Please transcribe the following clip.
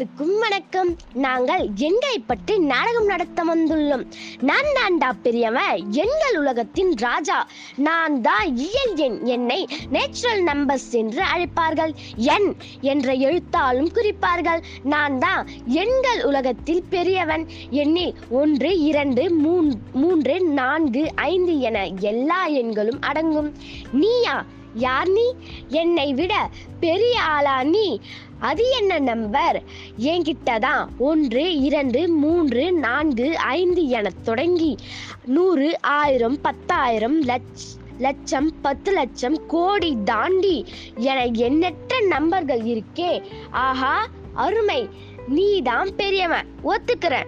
அனைவருக்கும் வணக்கம். நாங்கள் எண்களை பற்றி நாடகம் நடத்த வந்துள்ளோம். நான் தான்டா பெரியவன் எண்கள் உலகத்தின் ராஜா. நான் தான் இயல் எண் என்னை நேச்சுரல் நம்பர்ஸ் என்று அழைப்பார்கள். எண் என்ற எழுத்தாலும் குறிப்பார்கள். நான் தான் எண்கள் உலகத்தில் பெரியவன். எண்ணி ஒன்று இரண்டு மூன் மூன்று நான்கு ஐந்து என எல்லா எண்களும் அடங்கும். நீயா யார் நீ? என்னை விட பெரிய ஆளா நீ? அது என்ன நம்பர் என்கிட்ட தான் ஒன்று இரண்டு மூன்று நான்கு ஐந்து என தொடங்கி நூறு ஆயிரம் பத்தாயிரம் லட்ச லட்சம் பத்து லட்சம் கோடி தாண்டி என எண்ணற்ற நம்பர்கள் இருக்கே. ஆஹா அருமை. நீ தான் பெரியவன். ஒத்துக்கிறேன்.